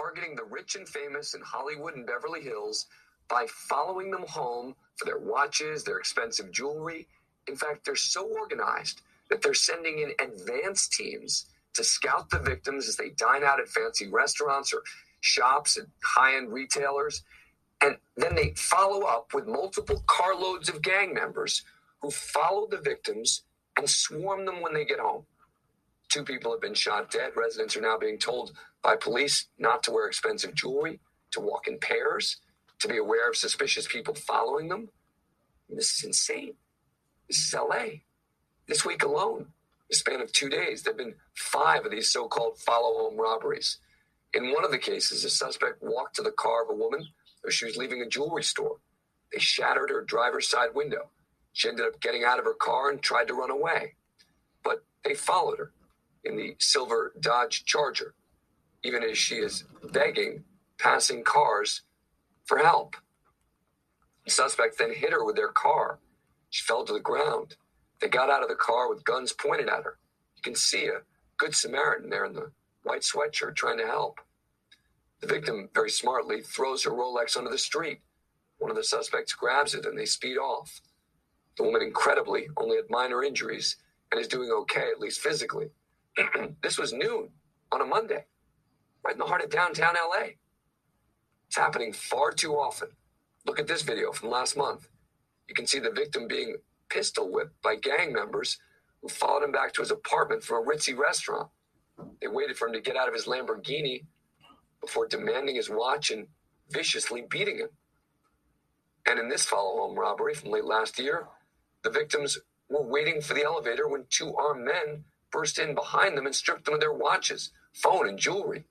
targeting the rich and famous in Hollywood and Beverly Hills by following them home for their watches, their expensive jewelry. In fact, they're so organized that they're sending in advance teams to scout the victims as they dine out at fancy restaurants or shops and high end retailers. And then they follow up with multiple carloads of gang members who follow the victims and swarm them when they get home. Two people have been shot dead. Residents are now being told by police not to wear expensive jewelry, to walk in pairs, to be aware of suspicious people following them. This is insane. This is LA. This week alone, the span of two days, there have been five of these so called follow home robberies. In one of the cases, a suspect walked to the car of a woman as she was leaving a jewelry store. They shattered her driver's side window. She ended up getting out of her car and tried to run away. But they followed her in the silver Dodge Charger, even as she is begging passing cars for help. The suspects then hit her with their car. She fell to the ground. They got out of the car with guns pointed at her. You can see a good Samaritan there in the white sweatshirt trying to help. The victim very smartly throws her Rolex onto the street. One of the suspects grabs it and they speed off. The woman, incredibly, only had minor injuries and is doing okay, at least physically. this was noon on a Monday, right in the heart of downtown LA. It's happening far too often. Look at this video from last month. You can see the victim being pistol whipped by gang members who followed him back to his apartment from a ritzy restaurant. They waited for him to get out of his Lamborghini before demanding his watch and viciously beating him. And in this follow home robbery from late last year, the victims were waiting for the elevator when two armed men burst in behind them and stripped them of their watches, phone, and jewelry.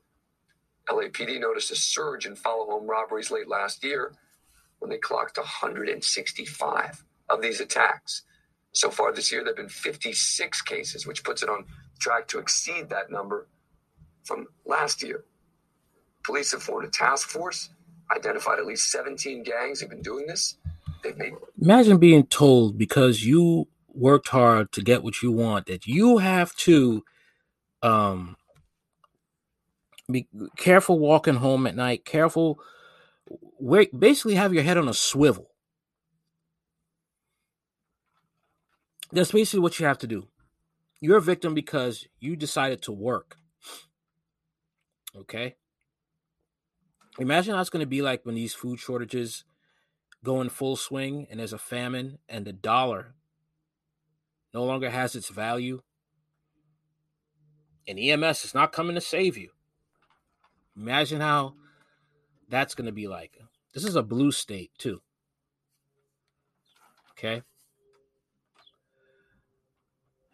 LAPD noticed a surge in follow home robberies late last year when they clocked 165 of these attacks. So far this year, there have been 56 cases, which puts it on track to exceed that number from last year. Police have formed a task force, identified at least 17 gangs who have been doing this. They've made. Imagine being told because you worked hard to get what you want that you have to um be careful walking home at night careful wait basically have your head on a swivel. That's basically what you have to do. You're a victim because you decided to work. Okay? Imagine how it's going to be like when these food shortages go in full swing and there's a famine and the dollar no longer has its value and EMS is not coming to save you. Imagine how that's going to be like. This is a blue state, too. Okay.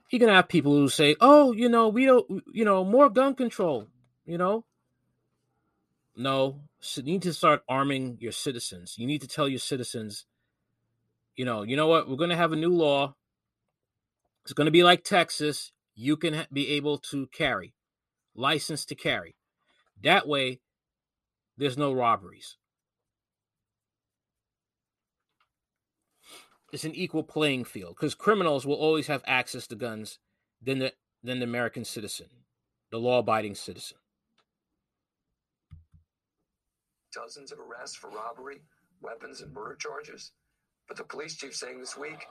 You're going to have people who say, oh, you know, we don't, you know, more gun control, you know. No, you need to start arming your citizens. You need to tell your citizens, you know, you know what? We're going to have a new law. It's going to be like Texas you can be able to carry, license to carry. That way, there's no robberies. It's an equal playing field because criminals will always have access to guns than the than the American citizen, the law-abiding citizen. Dozens of arrests for robbery, weapons, and murder charges. But the police chief saying this week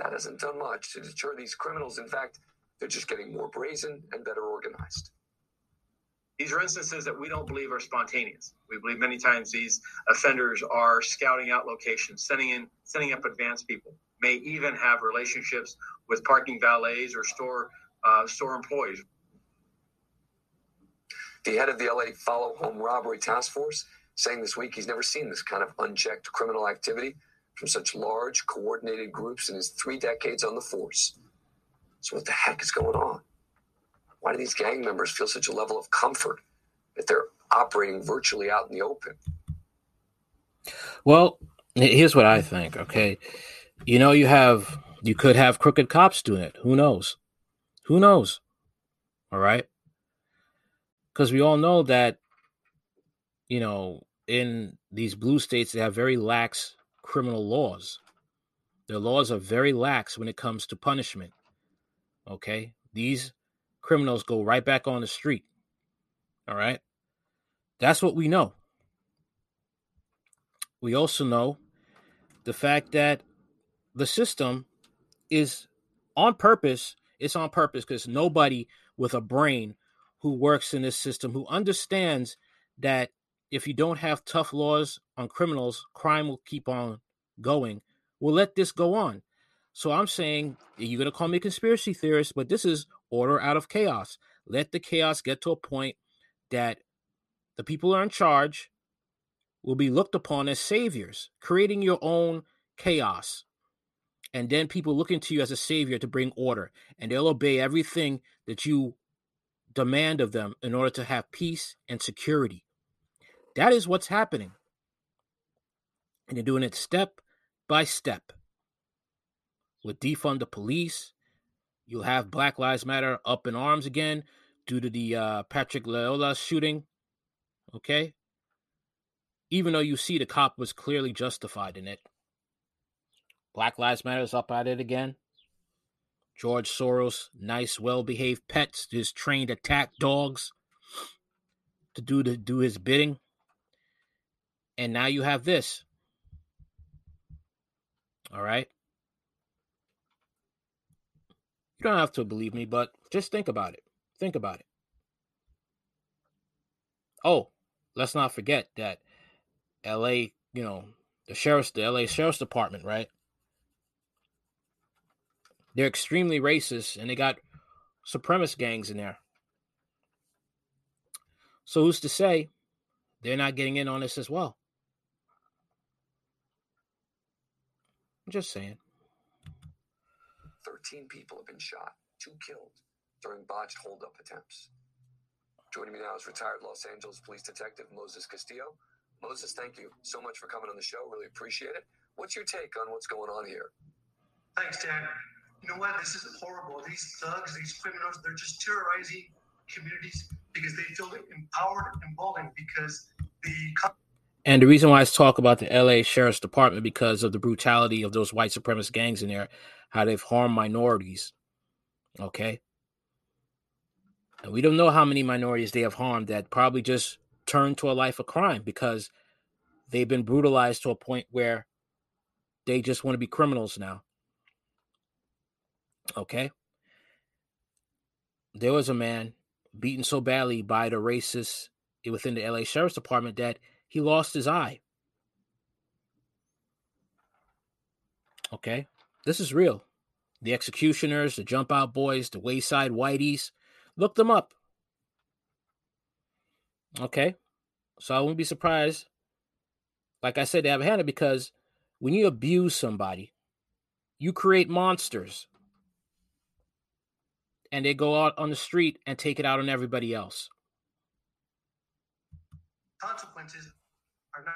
that hasn't done much to deter these criminals. In fact, they're just getting more brazen and better organized. These are instances that we don't believe are spontaneous. We believe many times these offenders are scouting out locations, sending in, sending up advanced people, may even have relationships with parking valets or store uh, store employees. The head of the LA Follow Home Robbery Task Force saying this week he's never seen this kind of unchecked criminal activity from such large, coordinated groups in his three decades on the force. So, what the heck is going on? Why do these gang members feel such a level of comfort that they're operating virtually out in the open? Well, here's what I think, okay? You know, you have, you could have crooked cops doing it. Who knows? Who knows? All right? Because we all know that, you know, in these blue states, they have very lax criminal laws. Their laws are very lax when it comes to punishment. Okay? These criminals go right back on the street. All right? That's what we know. We also know the fact that the system is on purpose. It's on purpose because nobody with a brain who works in this system who understands that if you don't have tough laws on criminals, crime will keep on going. We'll let this go on. So I'm saying you're going to call me a conspiracy theorist, but this is order out of chaos. Let the chaos get to a point that the people who are in charge will be looked upon as saviors, creating your own chaos. And then people looking to you as a savior to bring order, and they'll obey everything that you demand of them in order to have peace and security. That is what's happening. And they're doing it step by step. With defund the police, you'll have Black Lives Matter up in arms again due to the uh, Patrick Lyoya shooting. Okay? Even though you see the cop was clearly justified in it. Black Lives Matter is up at it again. George Soros, nice, well-behaved pets, his trained attack dogs to do to do his bidding. And now you have this. All right. You don't have to believe me, but just think about it. Think about it. Oh, let's not forget that LA, you know, the sheriff's the LA Sheriff's Department, right? They're extremely racist and they got supremacist gangs in there. So who's to say they're not getting in on this as well? Just saying. 13 people have been shot, two killed during botched holdup attempts. Joining me now is retired Los Angeles police detective Moses Castillo. Moses, thank you so much for coming on the show. Really appreciate it. What's your take on what's going on here? Thanks, Dan. You know what? This is horrible. These thugs, these criminals, they're just terrorizing communities because they feel empowered and emboldened because the. And the reason why I talk about the LA Sheriff's Department because of the brutality of those white supremacist gangs in there, how they've harmed minorities. Okay. And we don't know how many minorities they have harmed that probably just turned to a life of crime because they've been brutalized to a point where they just want to be criminals now. Okay. There was a man beaten so badly by the racists within the LA Sheriff's Department that he lost his eye. Okay. This is real. The executioners, the jump out boys, the wayside whiteys, look them up. Okay. So I wouldn't be surprised. Like I said, they have a hand because when you abuse somebody, you create monsters. And they go out on the street and take it out on everybody else. Consequences are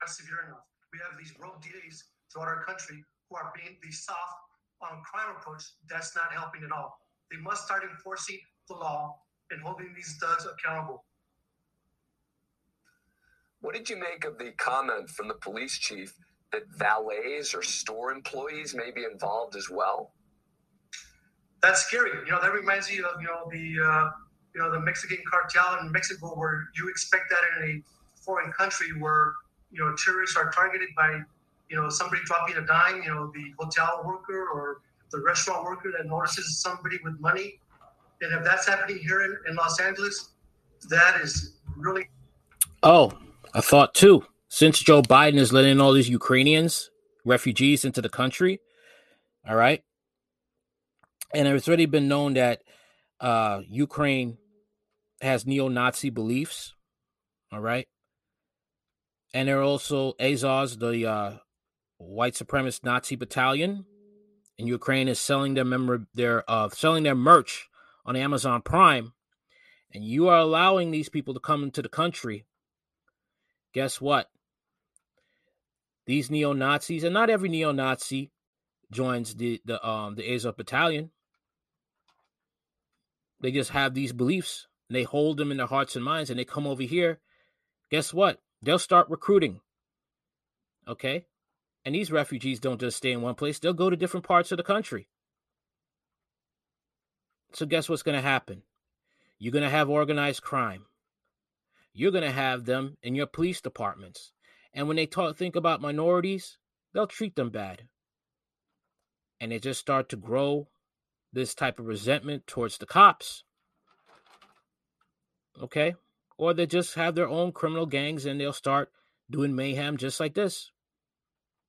not severe enough. We have these rogue DAs throughout our country who are being these soft on crime approach. That's not helping at all. They must start enforcing the law and holding these thugs accountable. What did you make of the comment from the police chief that valets or store employees may be involved as well? That's scary. You know, that reminds me of you know the uh, you know the Mexican cartel in Mexico, where you expect that in a foreign country where you know tourists are targeted by you know somebody dropping a dime. You know, the hotel worker or the restaurant worker that notices somebody with money. And if that's happening here in, in Los Angeles, that is really. Oh, I thought too. Since Joe Biden is letting all these Ukrainians, refugees into the country, all right, and it's already been known that uh, Ukraine has neo-Nazi beliefs, all right, and there are also Azov, the uh, white supremacist Nazi battalion, and Ukraine is selling their member their uh, selling their merch on Amazon Prime, and you are allowing these people to come into the country guess what? These neo Nazis, and not every neo Nazi joins the the um the Azov battalion. They just have these beliefs and they hold them in their hearts and minds, and they come over here. Guess what? They'll start recruiting. Okay, and these refugees don't just stay in one place; they'll go to different parts of the country. So guess what's going to happen? You're going to have organized crime. you're going to have them in your police departments. And when they talk, think about minorities, they'll treat them bad. And they just start to grow this type of resentment towards the cops. Okay? Or they just have their own criminal gangs and they'll start doing mayhem just like this,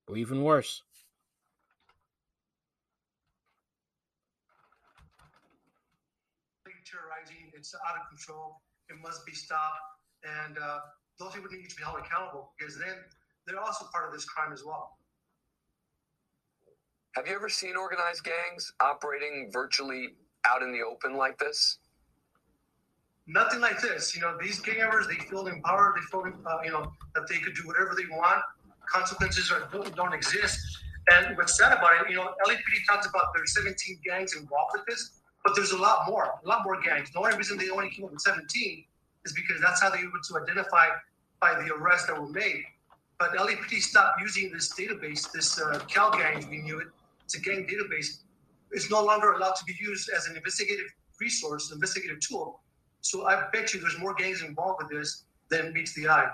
or even worse. Terrorizing, it's out of control. It must be stopped. And uh, those people need to be held accountable because then they're also part of this crime as well. Have you ever seen organized gangs operating virtually out in the open like this? Nothing like this. You know, these gang members, they feel empowered. They feel, uh, you know, that they could do whatever they want. Consequences are, don't exist. And what's sad about it, you know, LAPD talks about there's 17 gangs involved with this, but there's a lot more, a lot more gangs. The only reason they only came up with 17 is because that's how they were able to identify by the arrests that were made. But LAPD stopped using this database, this uh, Cal Gangs, we knew it, it's a gang database. It's no longer allowed to be used as an investigative resource, investigative tool. So I bet you there's more gangs involved with this than meets the eye.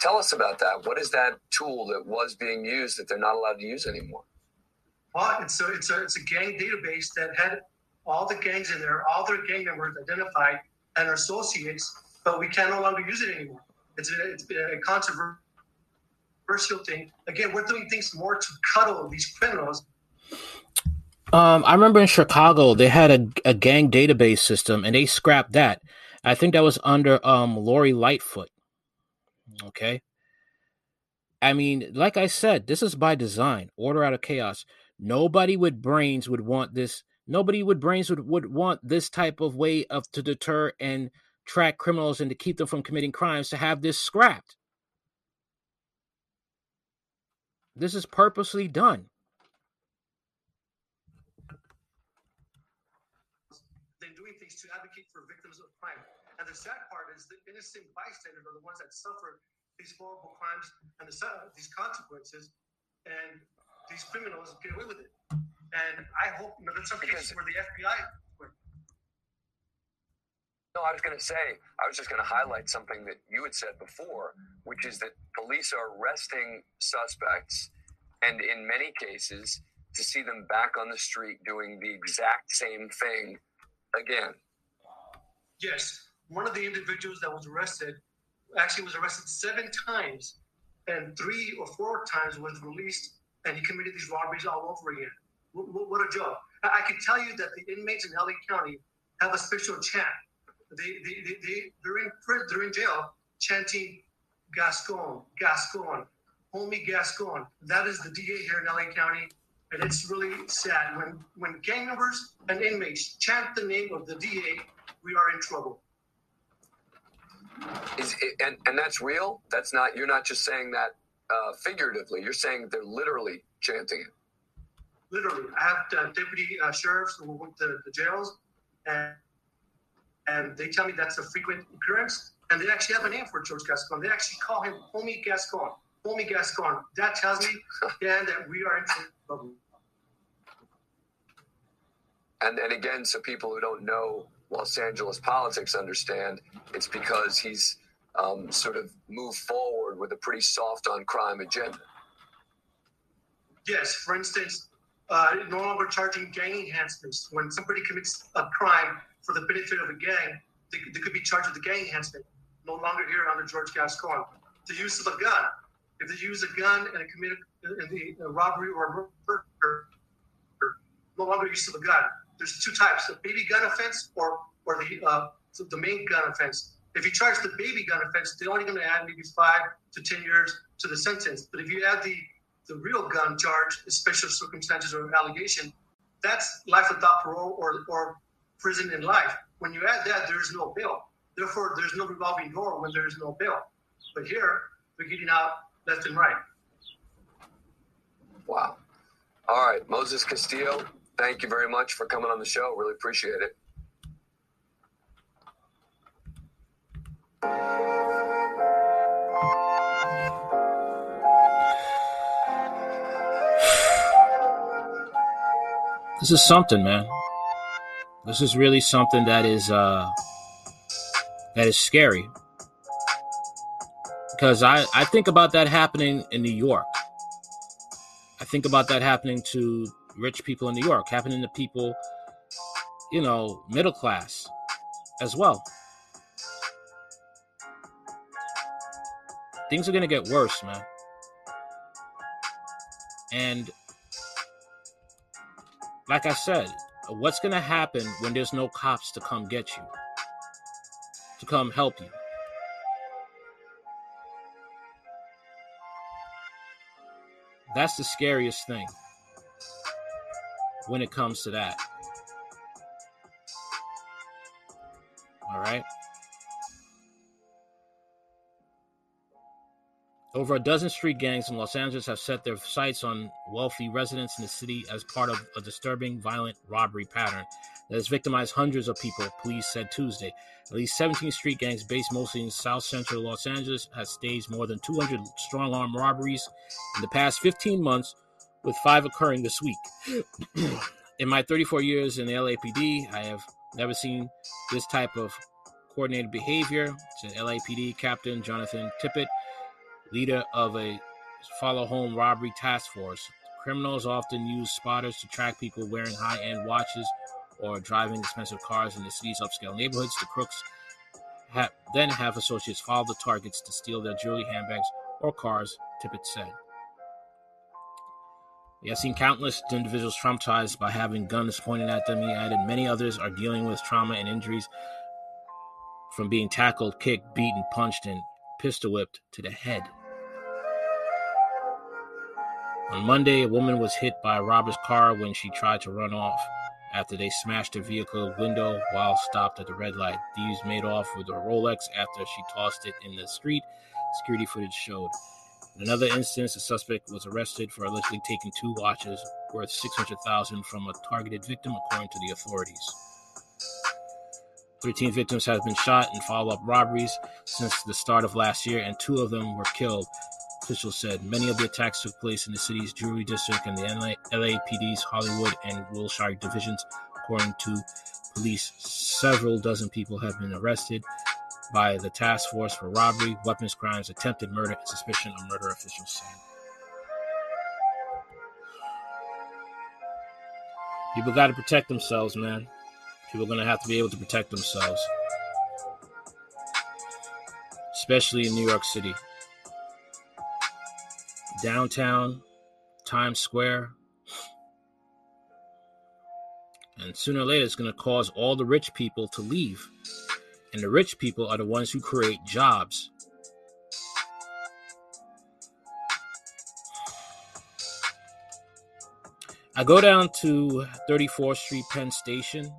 Tell us about that. What is that tool that was being used that they're not allowed to use anymore? Well, it's a, it's a, it's a gang database that had all the gangs in there, all their gang members identified and their associates, but we can no longer use it anymore. It's a, it's a controversial thing. Again, we're doing things more to cuddle these criminals. Um, I remember in Chicago they had a, a gang database system and they scrapped that. I think that was under um Lori Lightfoot. Okay. I mean, like I said, this is by design, order out of chaos. Nobody with brains would want this. Nobody with brains would, would want this type of way of to deter and track criminals and to keep them from committing crimes to have this scrapped. This is purposely done. They're doing things to advocate for victims of crime. And the sad part is the innocent bystanders are the ones that suffer these horrible crimes and the, these consequences. And these criminals get away with it. And I hope you know, there's some cases where the FBI no, I was going to say, I was just going to highlight something that you had said before, which is that police are arresting suspects, and in many cases, to see them back on the street doing the exact same thing again. Yes. One of the individuals that was arrested actually was arrested seven times, and three or four times was released, and he committed these robberies all over again. What, what a job. I can tell you that the inmates in LA County have a special chant they, they, they, they, they're, in, they're in jail chanting Gascon, Gascon, homie Gascon. That is the DA here in LA County. And it's really sad. When, when gang members and inmates chant the name of the DA, we are in trouble. Is it, and, and that's real? That's not, you're not just saying that uh, figuratively, you're saying they're literally chanting it. Literally. I have uh, deputy uh, sheriffs who work to the jails, and and they tell me that's a frequent occurrence. And they actually have a name for George Gascon. They actually call him Homie Gascon. Homie Gascon. That tells me, Dan, that we are in trouble. And, and again, so people who don't know Los Angeles politics understand, it's because he's um, sort of moved forward with a pretty soft on crime agenda. Yes, for instance, uh, no longer charging gang enhancements. When somebody commits a crime, for the benefit of a gang, they, they could be charged with a gang enhancement. No longer here under George Gascon. The use of a gun. If they use a gun and commit a, a robbery or murder, no longer use of a gun. There's two types: the baby gun offense or or the uh, the main gun offense. If you charge the baby gun offense, they're only going to add maybe five to ten years to the sentence. But if you add the the real gun charge, special circumstances or allegation, that's life without parole or or prison in life. When you add that, there's no bail. Therefore, there's no revolving door when there's no bail. But here, we're getting out left and right. Wow. All right, Moses Castillo, thank you very much for coming on the show. Really appreciate it. This is something, man. This is really something that is uh that is scary. Because I, I think about that happening in New York. I think about that happening to rich people in New York, happening to people, you know, middle class as well. Things are going to get worse, man. And like I said, what's going to happen when there's no cops to come get you, to come help you? That's the scariest thing when it comes to that. All right. Over a dozen street gangs in Los Angeles have set their sights on wealthy residents in the city as part of a disturbing violent robbery pattern that has victimized hundreds of people, police said Tuesday. At least 17 street gangs based mostly in south central Los Angeles have staged more than 200 strong arm robberies in the past 15 months, with five occurring this week. in my 34 years in the LAPD, I have never seen this type of coordinated behavior, said LAPD Captain Jonathan Tippett leader of a follow home robbery task force. Criminals often use spotters to track people wearing high end watches or driving expensive cars in the city's upscale neighborhoods. The crooks have, then have associates follow the targets to steal their jewelry, handbags, or cars, Tippett said. He has seen countless individuals traumatized by having guns pointed at them. He added many others are dealing with trauma and injuries from being tackled, kicked, beaten, punched, and pistol whipped to the head. On Monday, a woman was hit by a robber's car when she tried to run off after they smashed her vehicle window while stopped at the red light. Thieves made off with a Rolex after she tossed it in the street, security footage showed. In another instance, a suspect was arrested for allegedly taking two watches worth 600000 from a targeted victim, according to the authorities. 13 victims have been shot in follow up robberies since the start of last year, and two of them were killed officials said many of the attacks took place in the city's Jewelry District and the LA, LAPD's Hollywood and Wilshire divisions. According to police, several dozen people have been arrested by the task force for robbery, weapons crimes, attempted murder, and suspicion of murder, officials said. People got to protect themselves, man. People are going to have to be able to protect themselves, especially in New York City downtown Times Square. And sooner or later, it's going to cause all the rich people to leave. And the rich people are the ones who create jobs. I go down to 34th Street Penn Station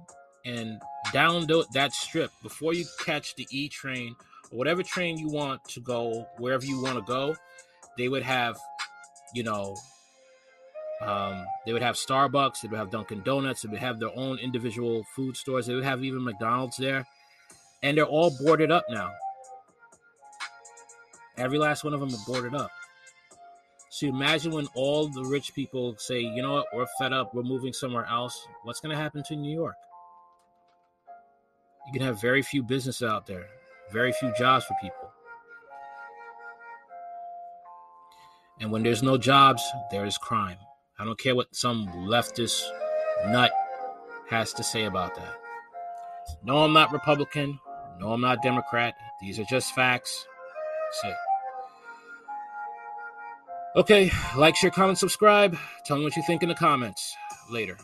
and down that strip before you catch the E train or whatever train you want to go wherever you want to go. They would have you know, um, they would have Starbucks, they would have Dunkin' Donuts, they would have their own individual food stores, they would have even McDonald's there, and they're all boarded up now. Every last one of them are boarded up. So imagine when all the rich people say, you know what, we're fed up, we're moving somewhere else. What's going to happen to New York? You can have very few businesses out there, very few jobs for people. And when there's no jobs, there is crime. I don't care what some leftist nut has to say about that. No, I'm not Republican. No, I'm not Democrat. These are just facts. It. Okay, like, share, comment, subscribe. Tell me what you think in the comments. Later.